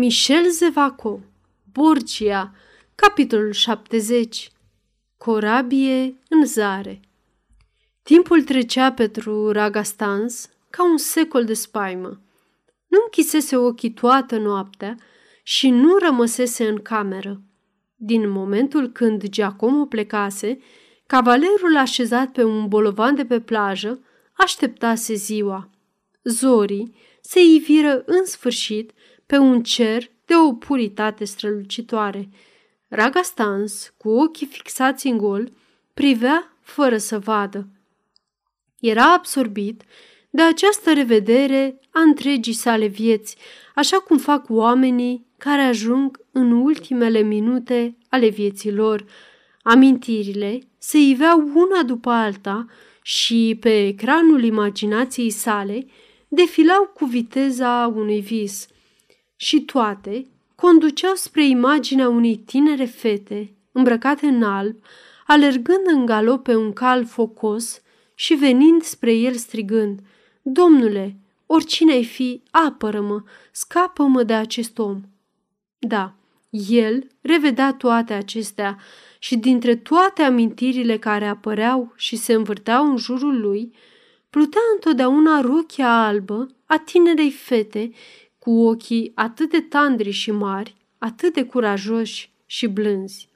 Michel Zevaco Borgia Capitolul 70 Corabie în zare Timpul trecea pentru Ragastans ca un secol de spaimă. Nu închisese ochii toată noaptea și nu rămăsese în cameră. Din momentul când Giacomo plecase, cavalerul așezat pe un bolovan de pe plajă așteptase ziua. Zorii se iviră în sfârșit pe un cer de o puritate strălucitoare. Ragastans, cu ochii fixați în gol, privea fără să vadă. Era absorbit de această revedere a întregii sale vieți, așa cum fac oamenii care ajung în ultimele minute ale vieții lor. Amintirile se iveau una după alta și pe ecranul imaginației sale defilau cu viteza unui vis. Și toate conduceau spre imaginea unei tinere fete, îmbrăcate în alb, alergând în galop pe un cal focos și venind spre el strigând, Domnule, oricine ai fi, apără-mă, scapă-mă de acest om. Da, el revedea toate acestea și dintre toate amintirile care apăreau și se învârteau în jurul lui, plutea întotdeauna rochia albă a tinerei fete cu ochii atât de tandri și mari, atât de curajoși și blânzi.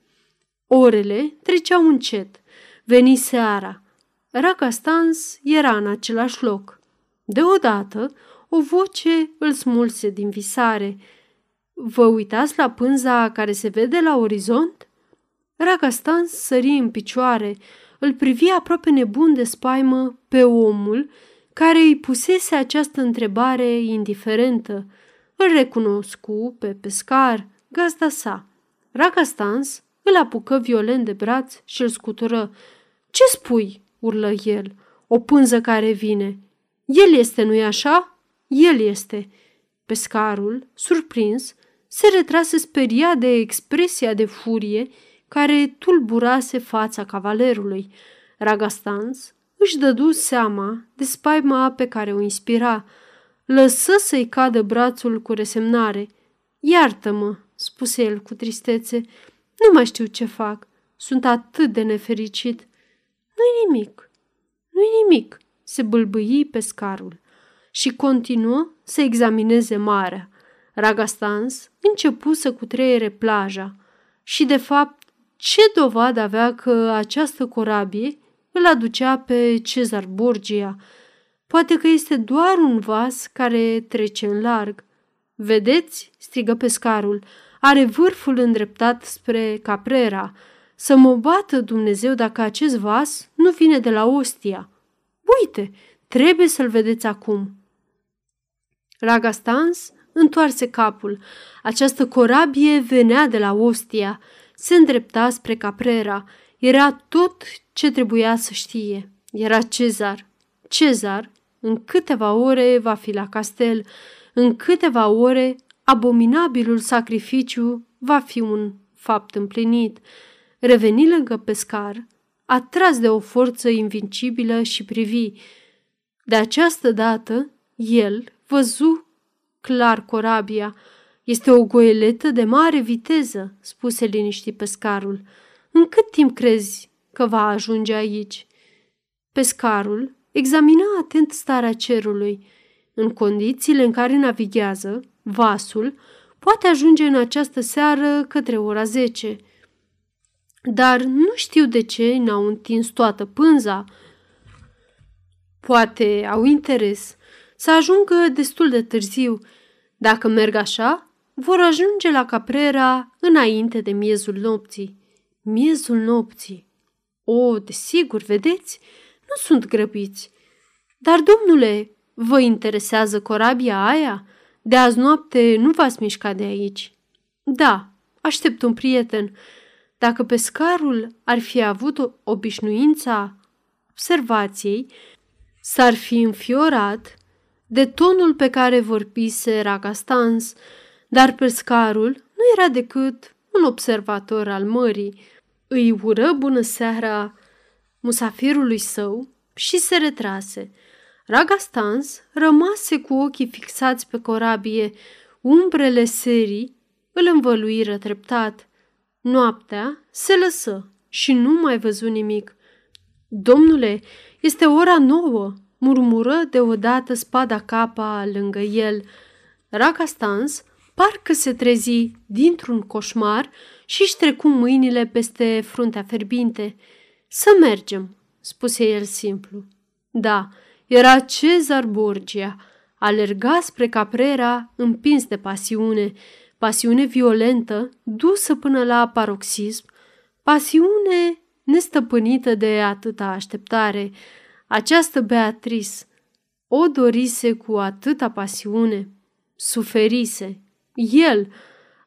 Orele treceau încet. Veni seara. Racastans era în același loc. Deodată, o voce îl smulse din visare. Vă uitați la pânza care se vede la orizont? Ragastans sări în picioare, îl privi aproape nebun de spaimă pe omul care îi pusese această întrebare indiferentă. Îl recunoscu pe pescar, gazda sa. Ragastans îl apucă violent de braț și îl scutură. Ce spui?" urlă el. O pânză care vine. El este, nu-i așa? El este." Pescarul, surprins, se retrase speriat de expresia de furie care tulburase fața cavalerului. Ragastans își dădu seama de spaima pe care o inspira. Lăsă să-i cadă brațul cu resemnare. Iartă-mă, spuse el cu tristețe. Nu mai știu ce fac. Sunt atât de nefericit. Nu-i nimic. Nu-i nimic, se bâlbâi pescarul și continuă să examineze marea. Ragastans începu să cutreiere plaja și, de fapt, ce dovadă avea că această corabie îl aducea pe Cezar Borgia? Poate că este doar un vas care trece în larg. Vedeți? strigă pescarul. Are vârful îndreptat spre Caprera. Să mă bată Dumnezeu dacă acest vas nu vine de la Ostia. Uite, trebuie să-l vedeți acum. Ragastans întoarse capul. Această corabie venea de la Ostia se îndrepta spre Caprera. Era tot ce trebuia să știe. Era Cezar. Cezar, în câteva ore, va fi la castel. În câteva ore, abominabilul sacrificiu va fi un fapt împlinit. Reveni lângă pescar, atras de o forță invincibilă și privi. De această dată, el văzu clar corabia, este o goeletă de mare viteză, spuse liniștit pescarul. În cât timp crezi că va ajunge aici? Pescarul examina atent starea cerului. În condițiile în care navighează, vasul poate ajunge în această seară către ora 10. Dar nu știu de ce n-au întins toată pânza. Poate au interes să ajungă destul de târziu. Dacă merg așa, vor ajunge la Caprera înainte de miezul nopții. Miezul nopții. O, desigur, vedeți? Nu sunt grăbiți. Dar, domnule, vă interesează corabia aia? De azi noapte nu v-ați mișcat de aici. Da, aștept un prieten. Dacă pescarul ar fi avut obișnuința observației, s-ar fi înfiorat de tonul pe care vorbise Ragastans, dar pescarul nu era decât un observator al mării. Îi ură bună seara musafirului său și se retrase. Ragastans rămase cu ochii fixați pe corabie, Umbrele serii îl învăluiră treptat. Noaptea se lăsă și nu mai văzu nimic. Domnule, este ora nouă, murmură deodată spada capa lângă el. Racastans parcă se trezi dintr-un coșmar și-și trecu mâinile peste fruntea ferbinte. Să mergem, spuse el simplu. Da, era Cezar Borgia. Alerga spre Caprera împins de pasiune, pasiune violentă, dusă până la paroxism, pasiune nestăpânită de atâta așteptare. Această Beatrice o dorise cu atâta pasiune, suferise. El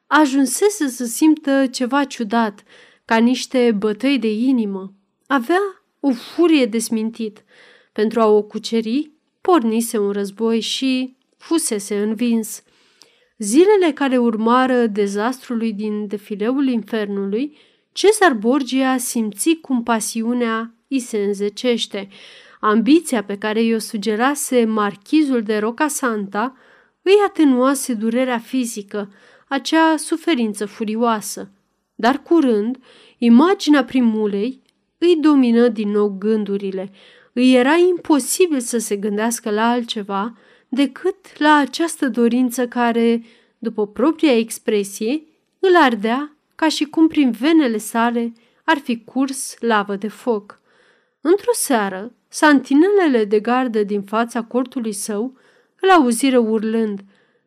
ajunsese să simtă ceva ciudat, ca niște bătăi de inimă. Avea o furie de smintit. Pentru a o cuceri, pornise un război și fusese învins. Zilele care urmară dezastrului din defileul infernului, Cezar Borgia simți cum pasiunea îi se înzecește. Ambiția pe care i-o sugerase marchizul de Roca Santa îi atenuase durerea fizică, acea suferință furioasă. Dar curând, imaginea primulei îi domină din nou gândurile. Îi era imposibil să se gândească la altceva decât la această dorință care, după propria expresie, îl ardea ca și cum prin venele sale ar fi curs lavă de foc. Într-o seară, santinelele de gardă din fața cortului său îl auziră urlând.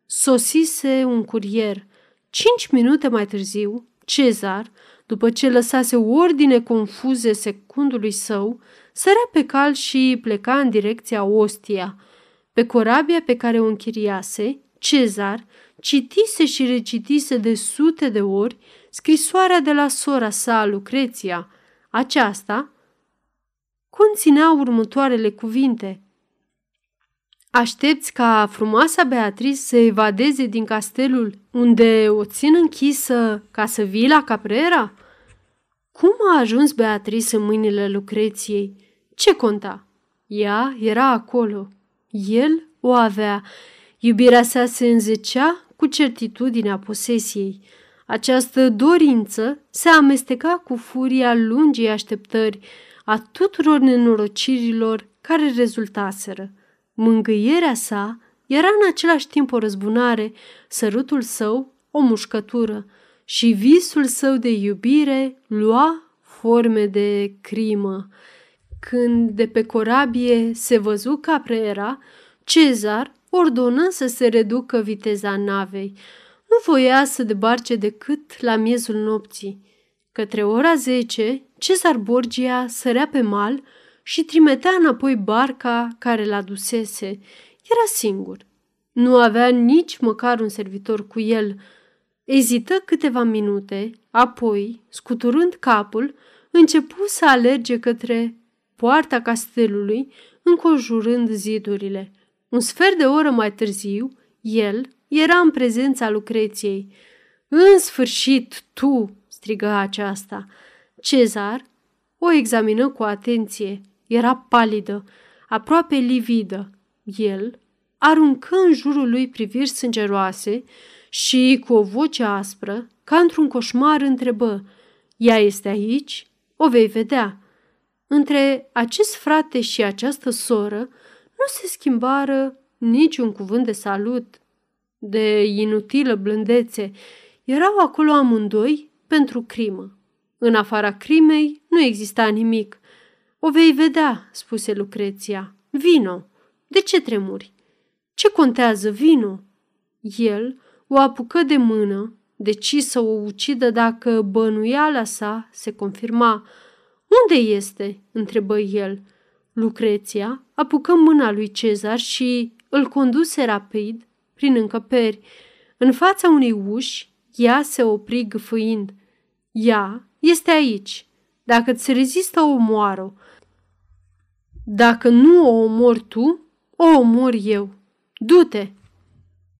Sosise un curier. Cinci minute mai târziu, Cezar, după ce lăsase ordine confuze secundului său, sărea pe cal și pleca în direcția Ostia. Pe corabia pe care o închiriase, Cezar citise și recitise de sute de ori scrisoarea de la sora sa, Lucreția. Aceasta conținea următoarele cuvinte. Aștepți ca frumoasa Beatrice să evadeze din castelul unde o țin închisă ca să vii la Caprera? Cum a ajuns Beatrice în mâinile Lucreției? Ce conta? Ea era acolo. El o avea. Iubirea sa se înzecea cu certitudinea posesiei. Această dorință se amesteca cu furia lungii așteptări a tuturor nenorocirilor care rezultaseră. Mângâierea sa era în același timp o răzbunare, sărutul său o mușcătură și visul său de iubire lua forme de crimă. Când de pe corabie se văzu Caprera, Cezar ordonă să se reducă viteza navei. Nu voia să debarce decât la miezul nopții. Către ora zece, Cezar Borgia sărea pe mal și trimetea înapoi barca care l adusese. Era singur. Nu avea nici măcar un servitor cu el. Ezită câteva minute, apoi, scuturând capul, începu să alerge către poarta castelului, înconjurând zidurile. Un sfert de oră mai târziu, el era în prezența Lucreției. În sfârșit, tu!" strigă aceasta. Cezar o examină cu atenție. Era palidă, aproape lividă. El aruncă în jurul lui priviri sângeroase și, cu o voce aspră, ca într-un coșmar, întrebă Ea este aici? O vei vedea." Între acest frate și această soră nu se schimbară niciun cuvânt de salut, de inutilă blândețe. Erau acolo amândoi pentru crimă. În afara crimei nu exista nimic. O vei vedea, spuse Lucreția. Vino. De ce tremuri? Ce contează vino? El o apucă de mână, deci să o ucidă dacă bănuiala sa se confirma. Unde este?" întrebă el. Lucreția apucă mâna lui Cezar și îl conduse rapid prin încăperi. În fața unei uși, ea se opri gâfâind. Ea este aici. Dacă ți rezistă, o omoară. Dacă nu o omor tu, o omor eu. Du-te!